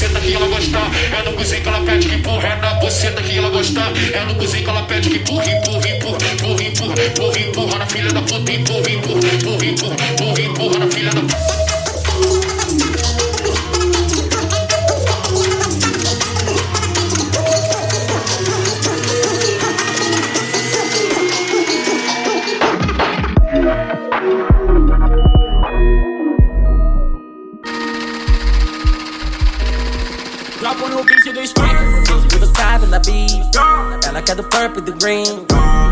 buceta que ela gostar, é no cozinho que ela pede que empurra, é na buceta que ela gostar, é no cozinho que ela pede que empurra, empurra, empurra, empurra, empurra, empurra, empurra na filha da puta, empurra, empurra, empurra, empurra, empurra, empurra na filha da puta. Ela quer do purple e do green.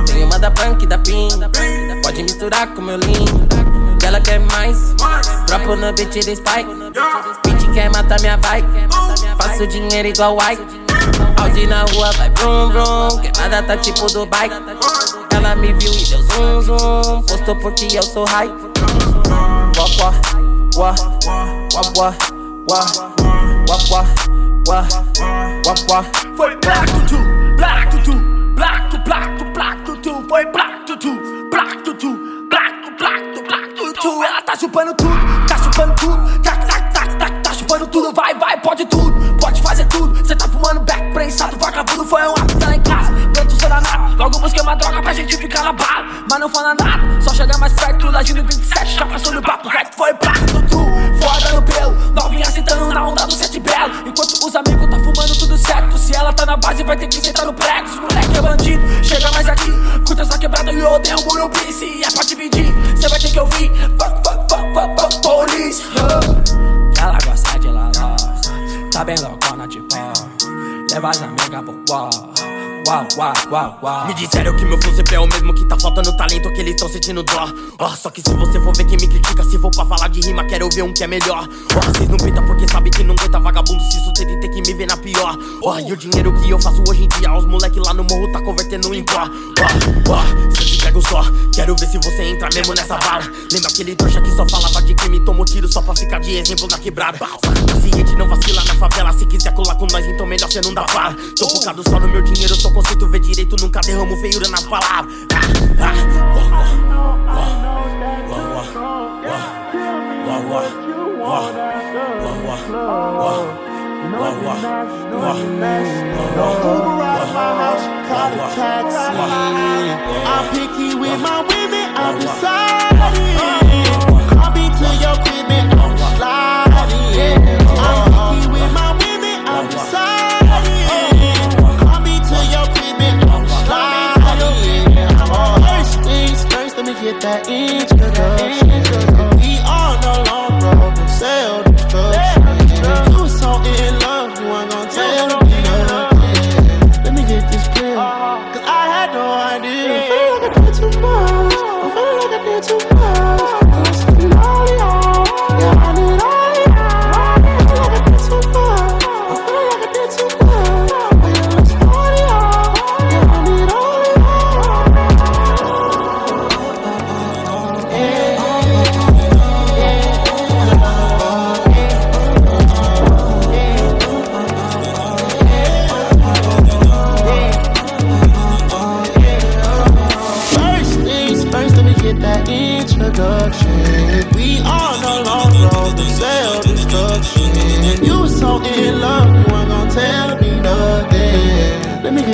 Tem uma da punk e da pink. Pode misturar com meu lindo. E ela quer mais. Dropo no beat do spike. Beat quer matar minha vibe. Faço dinheiro igual white. Audi na rua vai brum brum. Queimada tá tipo Dubai. Ela me viu e deu zoom zoom. Postou porque eu sou high. Wah wah wah wah wah wah wah wah wah wah wah. Foi black tutu, black chupando tudo, tá chupando tudo. Tac, tac, tac, tac, tá chupando tudo. Vai, vai, pode tudo, pode fazer tudo. Cê tá fumando back, prensado, vagabundo. Foi um ato tá em casa, pronto, sou danado. Logo busquei uma droga pra gente ficar na bala. Mas não fala nada, só chegar mais perto. Lagindo 27, já passou no papo reto. Foi black tutu, foda no pelo. Novinha sentando na onda do sete belo. Enquanto os amigos tá fumando tudo certo. Se ela tá na base, vai ter que sentar no prego. Os moleque é bandido, chega mais aqui. Curta essa quebrada e eu odeio o Morumbi. Se é pra dividir, cê vai ter que ouvir. Fuck, police. Oh. Ela gosta de lalá, tá bem loucona de pó. Leva as amigas pro pó. Uau, uau, uau, uau. Me disseram que meu flow sempre é o mesmo, que tá faltando talento, que eles tão sentindo dó. Ó, só que se você for ver quem me critica, se for pra falar de rima, quero ver um que é melhor. Ó, vocês não pintam porque sabe que não aguenta vagabundo, se suceder tem que me ver na pior. Ó, e o dinheiro que eu faço hoje em dia, os moleque lá no morro tá convertendo em pó. Ó, ó, se eu te pego só, quero ver se você entra mesmo nessa bala. Lembra aquele trouxa que só falava de time toma tiro só pra ficar de exemplo na quebrada. Paciente não vacila na favela, se quiser colar com nós, então melhor cê não dá par. Tô focado só no meu dinheiro, só consigo ver direito, nunca derramo feiura na palavra. I'm picky with my women,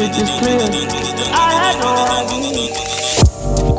it dismissed. I had no idea.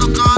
I'm.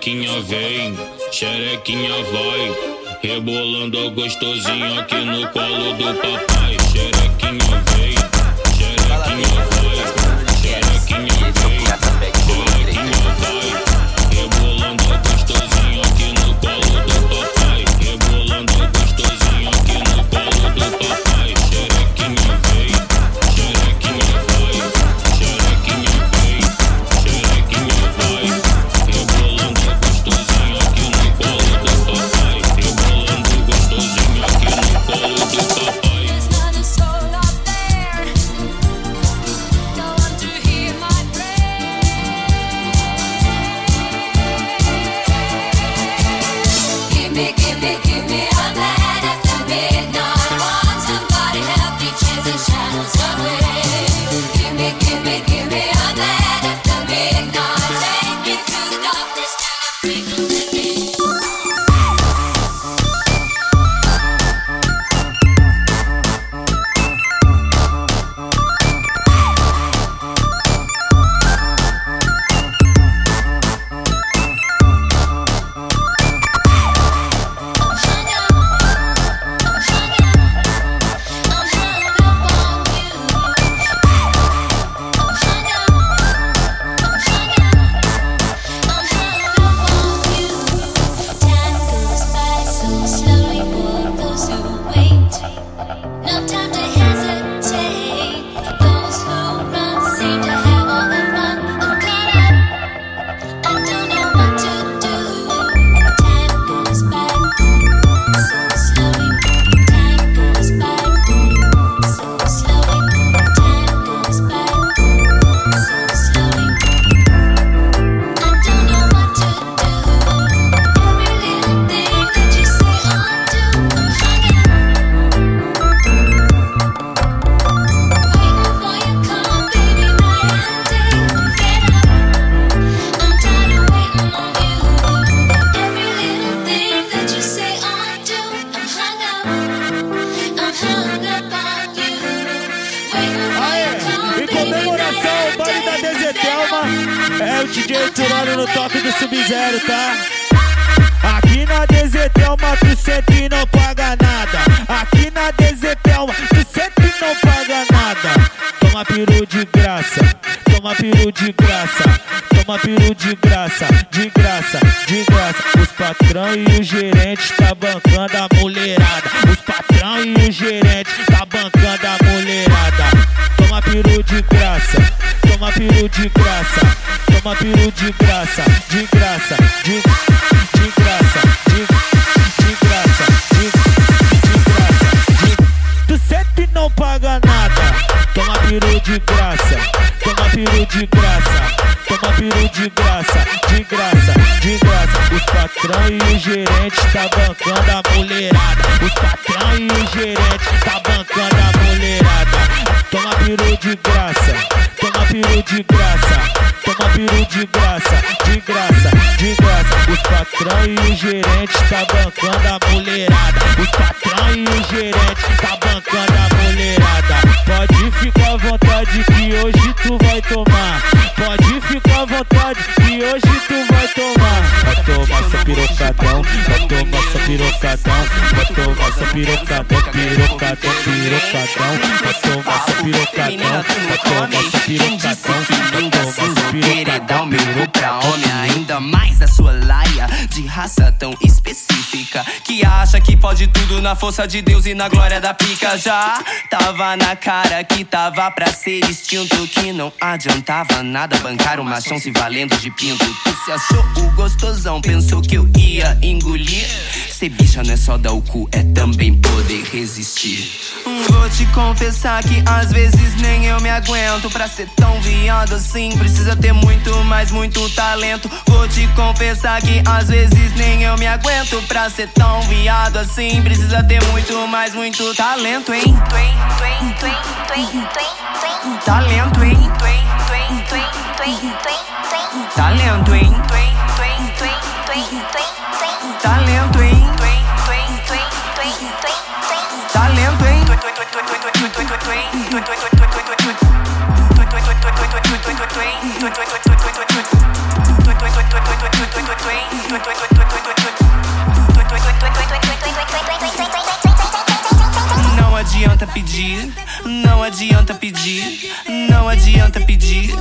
Xerequinha vem, xerequinha vai. Rebolando gostosinho aqui no colo do papai. Xerequinha vem, é o DJ Turano no toque do Sub-Zero, tá? Aqui na Dezetelma tu sempre não paga nada. Aqui na Dezetelma tu sempre não paga nada. Toma peru de graça, toma peru de graça, toma peru de graça, de graça, de graça. Os patrão e os gerentes tá bancando a mulherada. Os patrão e os gerentes peru de graça, toma peru de graça, de graça, de, de graça, de, de graça, de, de graça, de. Tu sempre não paga nada. Toma peru de graça, toma peru de graça, toma peru de graça, de graça, de graça. Os patrão e os gerentes tá bancando a mulherada. Os patrão e os gerentes tá bancando a mulherada. Toma peru de graça, toma peru de graça, toma peru de graça, de graça, de graça. Os patrão e os gerentes tá bancando a mulherada. Os patrão e os gerentes tá bancando a mulherada. Pode ficar à vontade que hoje tu vai tomar. Pode ficar à vontade que hoje tu vai tomar. Vai tomar seu pirocadão, vai tomar seu pirocadão, vai tomar seu pirocadão, pirocadão, pirocadão, vai tomar seu pirocadão, vai tomar seu pirocadão, vai tomar seu pirocadão, meu pra homem, ainda mais a sua laia de raça tão específica que acha que pode tudo na força de Deus e na glória da pica. Já tava na cara que tava pra ser extinto, que não adiantava nada bancar o machão se valendo de pinto. Tu se achou o gostosão, pensou que eu ia engolir. Ser bicha não é só dar o cu, é também poder resistir. Vou te confessar que às vezes nem eu me aguento. Pra ser tão viado assim, precisa ter muito, mais muito talento. Vou te confessar que às vezes nem eu me aguento. Pra ser tão viado assim, precisa ter muito, mais muito talento, hein? Talento, hein? Talento, hein? Talento, hein? Talento, hein? Não adianta pedir, não adianta pedir, não adianta pedir,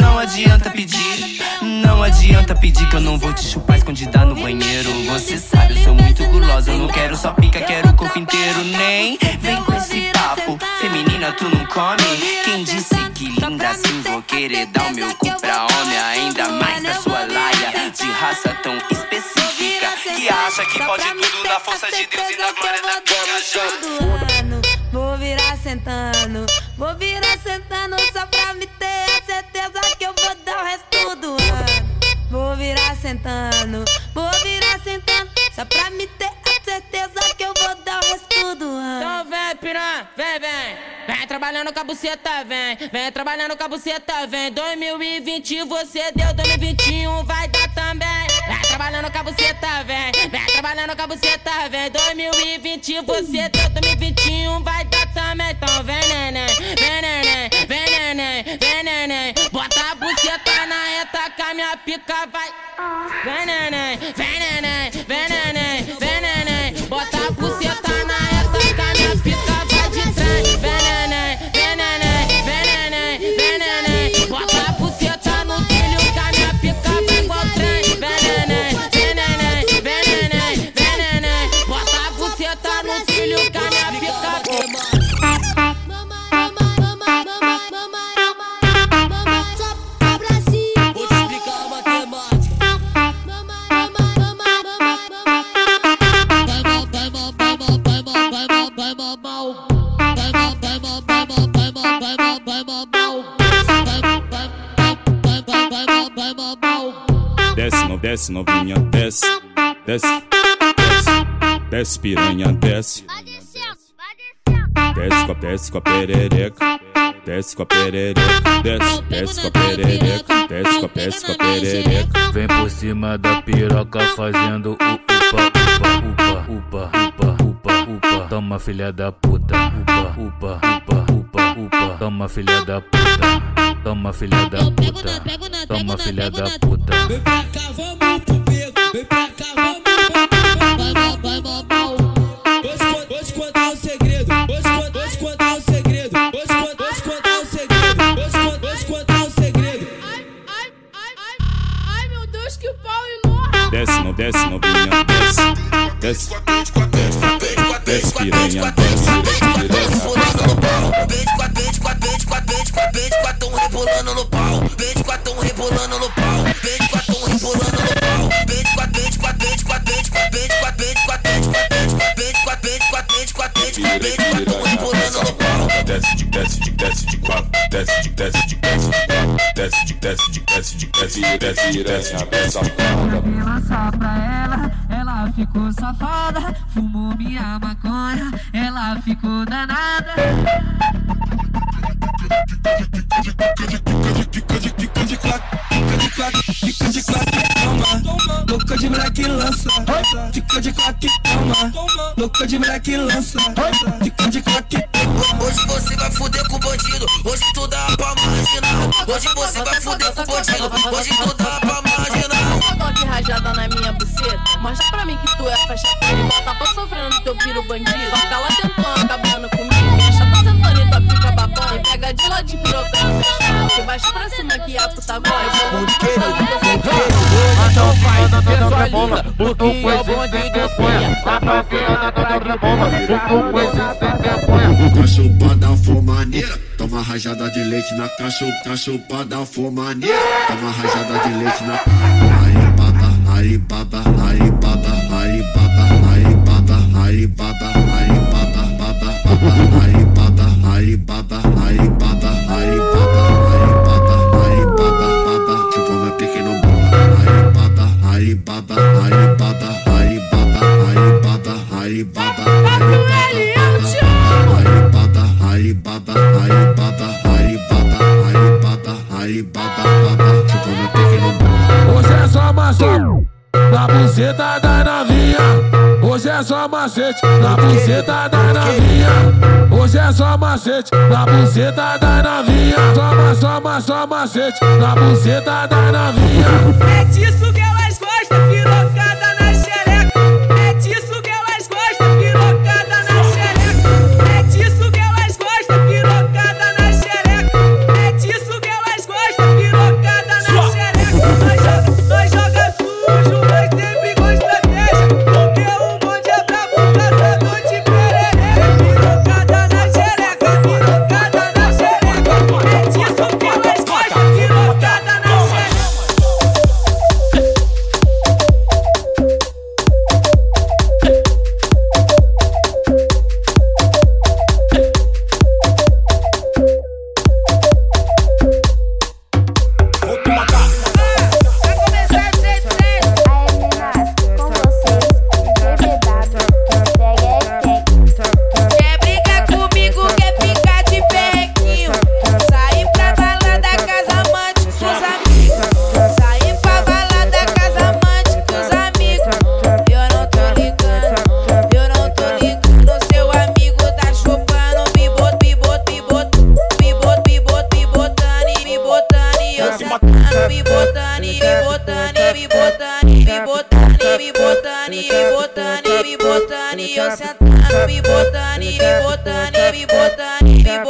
não adianta pedir, não adianta pedir que eu não vou te chupar escondida no banheiro. Você sabe, eu sou muito gulosa, eu não quero só pica, quero o corpo inteiro, nem vem com esse papo. Feminina, tu não come. Quem disse que linda assim vou querer dar o meu cu pra homem, ainda mais da sua laia de raça tão específica que acha que pode tudo na força de Deus e na glória da pica. Trabalhando com a buceta, vem. Vem trabalhando com a buceta, vem. 2020 você deu, 2021 vai dar também. Vem trabalhando com a buceta, vem. Vem trabalhando com a buceta, vem. 2020 você deu, 2021 vai dar também. Então vem, neném, vem, neném, vem, neném, vem, neném. Bota a buceta na reta que a minha pica vai. Vem, neném, vem, neném, vem, com a, desce com a perereca, desce com a perereca, desce, desce com a perereca, desce com a, desce com a perereca. Vem por cima da piroca fazendo o upa, upa, upa, upa, upa, upa. Toma filha da puta, upa, upa, upa, upa, upa. Toma filha da puta, toma filha da puta. toma filha da puta. Vem pra cá, vamos pro beco. Vem pra piranha, pensa foda. Bandido. Só cala tentando, acabando comigo. Deixa tá sentando e tua pica babando. Me pega de lá de pirocão, Que baixo pra cima que a puta gosta. Então vai, dentro sua linda, porque é o bonde do cunha. Lá pra cima, atrás de bomba, o com esse sem. Cachupada for maneira, toma rajada de leite na cachu, cachupada for maneira, toma rajada de leite na Alibaba, Alibaba, Alibaba, Alibaba, Alibaba, Alibaba, Baba, Baba, Alibaba, Alibaba, Alibaba, Alibaba, Alibaba, Alibaba, Baba, tipo meu pequeno Alibaba, Alibaba, Alibaba, Alibaba, Alibaba, Alibaba, Alibaba, Alibaba, Alibaba, Alibaba, Alibaba, Alibaba, Baba, tipo meu pequeno Hoje é só macete na buceta da novinha. Hoje é só macete na buceta da novinha. Hoje é só macete na buceta da novinha. Toma, toma, só macete na buceta da novinha. É disso que elas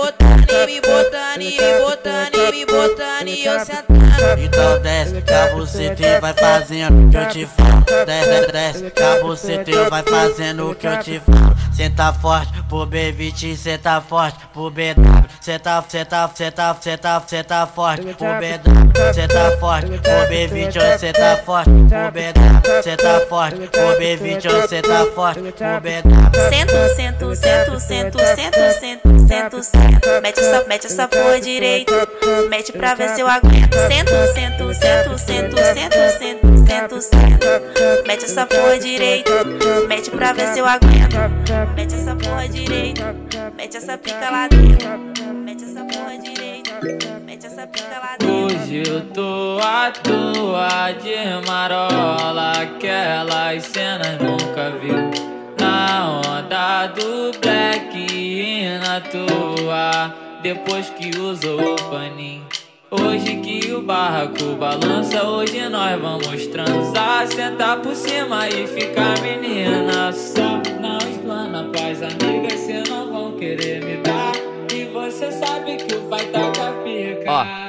botando, me botando, me botando, me botando, eu sentando. Então desce, que a buceta e vai fazendo o que eu te falo. Desce, desce, desce, que a buceta e vai fazendo o que eu te falo. Cê tá forte pro B20, cê tá forte pro BW. Cê tá, cê tá, cê tá, cê tá, tá forte pro BW. Cê tá forte pro B20, hoje cê tá forte pro BW. Cê tá forte pro B20, hoje cê tá forte pro BW. Sento, sento, sento, sento, sento, sento, sento, sento. Mete essa, mete essa porra direito. Mete pra ver se eu aguento. Sento, sento, sento, sento, sento, sento, sento. Mete essa porra direito. Mete pra ver se eu aguento. Mete essa porra direito. Mete essa pica lá dentro. Mete essa porra direito. Mete essa pica lá dentro. Hoje eu tô à toa de marola, aquelas cenas nunca viu. Na onda do black e na toa, depois que usou o paninho. Hoje que o barraco balança, hoje nós vamos transar, sentar por cima e ficar menina. Só não explana pras amigas, cê não vão querer me dar. E você sabe que o pai tá com a pica.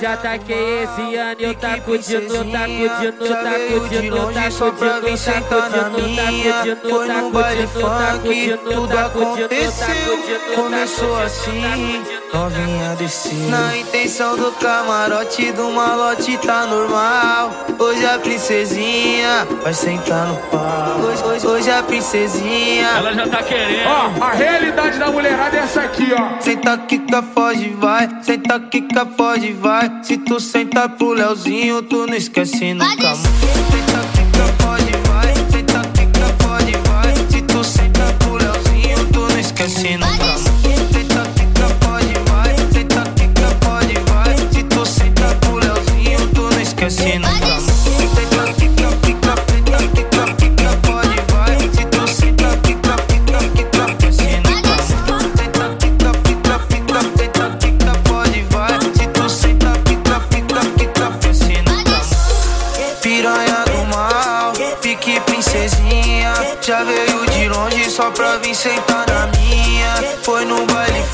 já taquei esse ano eu tá fudindo, tá fudindo, tá fudindo, tá fudindo, tá fudindo, tá fudindo, tá no tá funk, tudo aconteceu, começou assim novinha desci Na intenção do camarote do malote tá normal. Hoje a princesinha vai sentar no pau. Hoje, hoje, hoje a princesinha. Ela já tá querendo. Ó, a realidade da mulherada é essa aqui, ó. Senta, quica, foge, vai. Senta, quica, foge, vai. Se tu sentar pro Leozinho, tu não esquece nunca mais.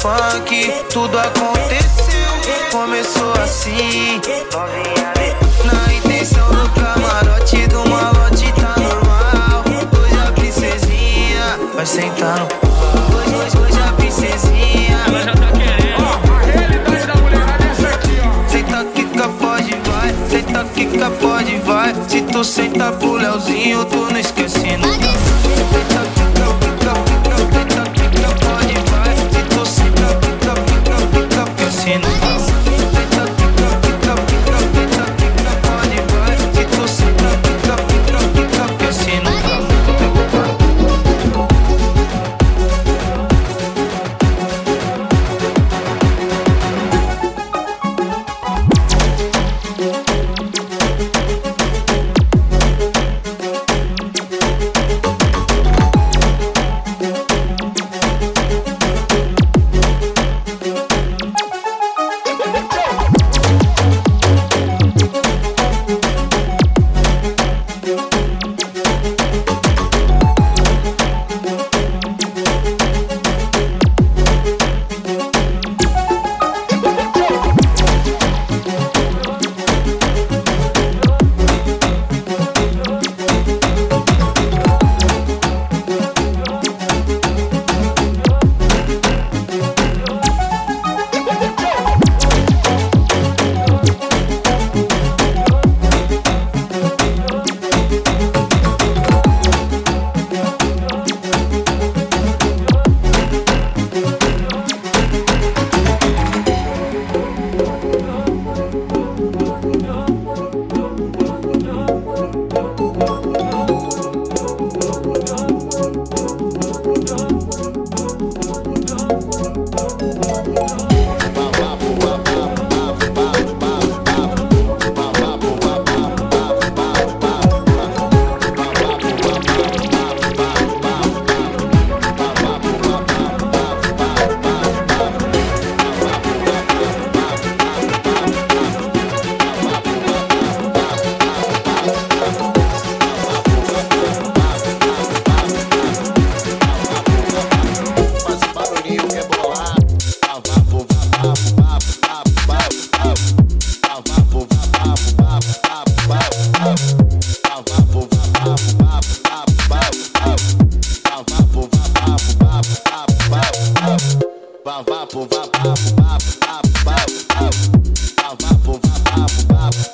funk, tudo aconteceu. Começou assim, na intenção do camarote do malote tá normal. Hoje a princesinha vai sentar no. Hoje, hoje, hoje a princesinha. Ela já tá querendo. Ó, a realidade tá da mulherada é essa aqui, ó. Senta, quica, pode, vai. Senta, quica, pode, vai. Se tu senta pro Leozinho, tu não esquece nunca. Vá, vá, vapo vapo vapo Vapo vapo vapo vá, vá, vá, vá, vá,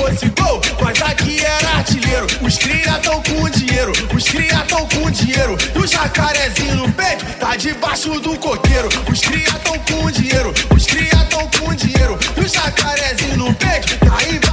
fosse gol, mas aqui era artilheiro. Os cria tão com dinheiro, os cria tão com dinheiro. E o jacarezinho no peito tá debaixo do coqueiro. Os cria tão com dinheiro, os cria tão com dinheiro. E o jacarezinho no peito tá embaixo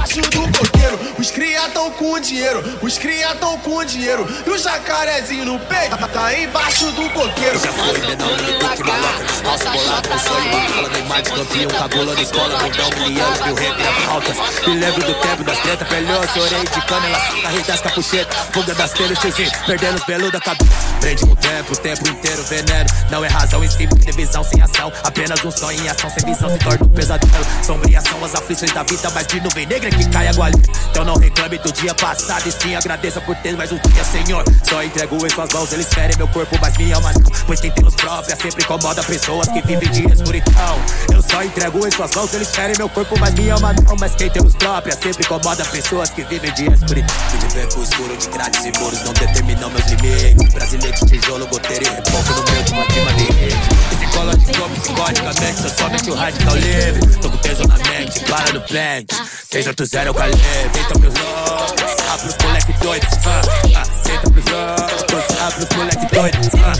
com dinheiro, os cria tão com dinheiro. E o jacarezinho no peito tá embaixo do coqueiro. Já foi menor que pique maloca Nossa bolada, um sonho Fala Neymar de campeão, cabula na escola Mundão, milhões, mil reviravoltas Me lembro do tempo das tretas Pelhoso, orei de canela Carrei das capuchetas. Fuga das telhas, tiozinho Perdendo os pelos da cabeça. Prende com o tempo, o tempo inteiro veneno. Não é razão em si, tem visão sem ação. Apenas um sonho em ação, sem visão se torna um pesadelo. Sombria são as aflições da vida Mas de nuvem negra que cai água ali Então não reclame do dia passado E sim agradeça por ter mais um dia, Senhor. Só entrego em suas mãos Eles querem meu corpo, mas minha alma não. Pois quem tem luz própria sempre incomoda pessoas que vivem de escuridão. Eu só entrego em suas mãos Eles querem meu corpo, mas minha alma não. Mas quem tem luz própria sempre incomoda pessoas que vivem de escuridão. De beco escuro de grades e muros Não determinam meus limites. Brasileiro de tijolo, goteiro e reboco No meio de uma clima de rede Psicológico, psicoticamente Sou somente o radical livre. Tô com peso na mente, para no plant. 380 é o calibre Então meus loucos Abre os moleque doido ah, ah, Senta pros loucos Abre os moleque doido ah,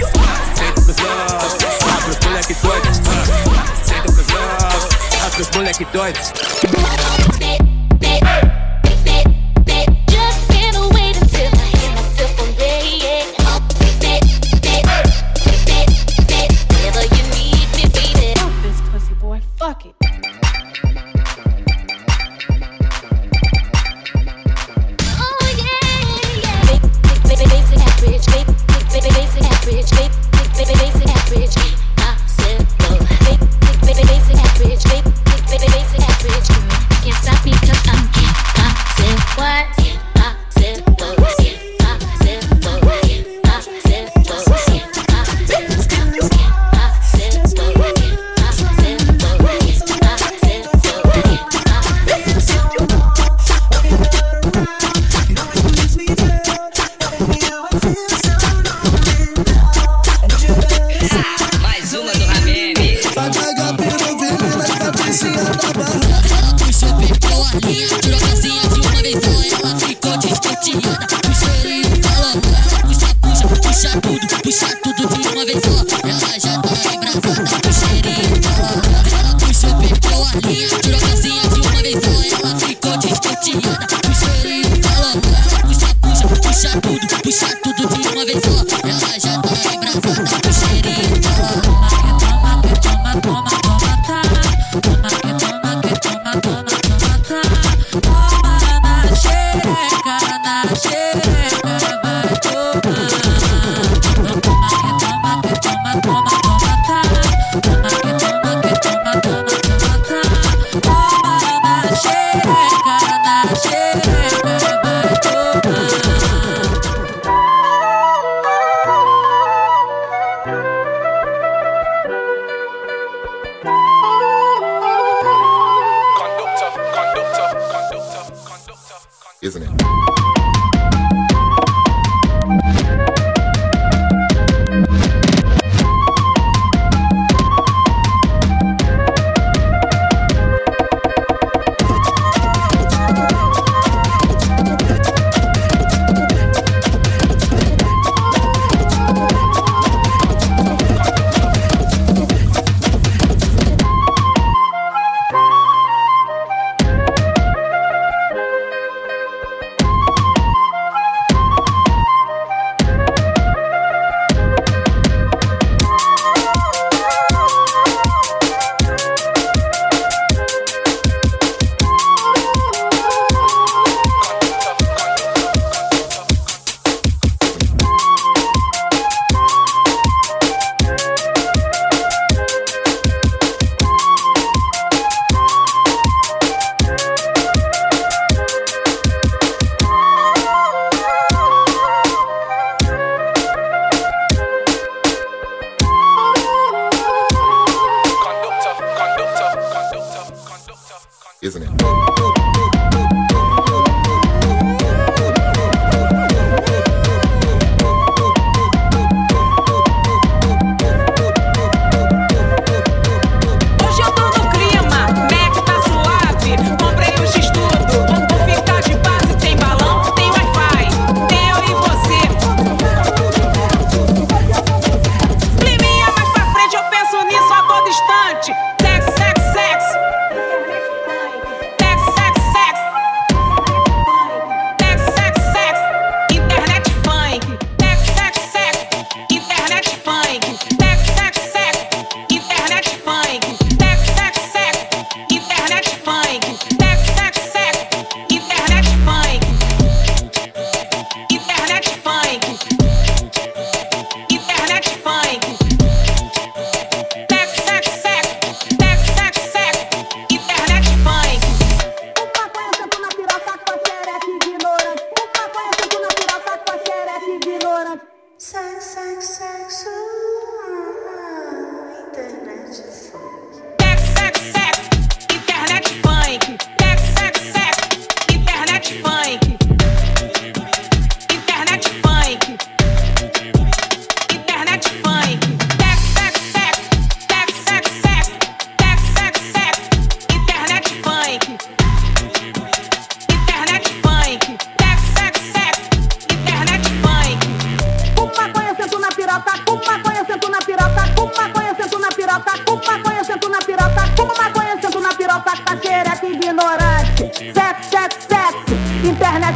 Senta pros loucos Abre os moleque doido ah, Senta pros loucos Abre os moleque doido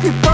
Happy birthday.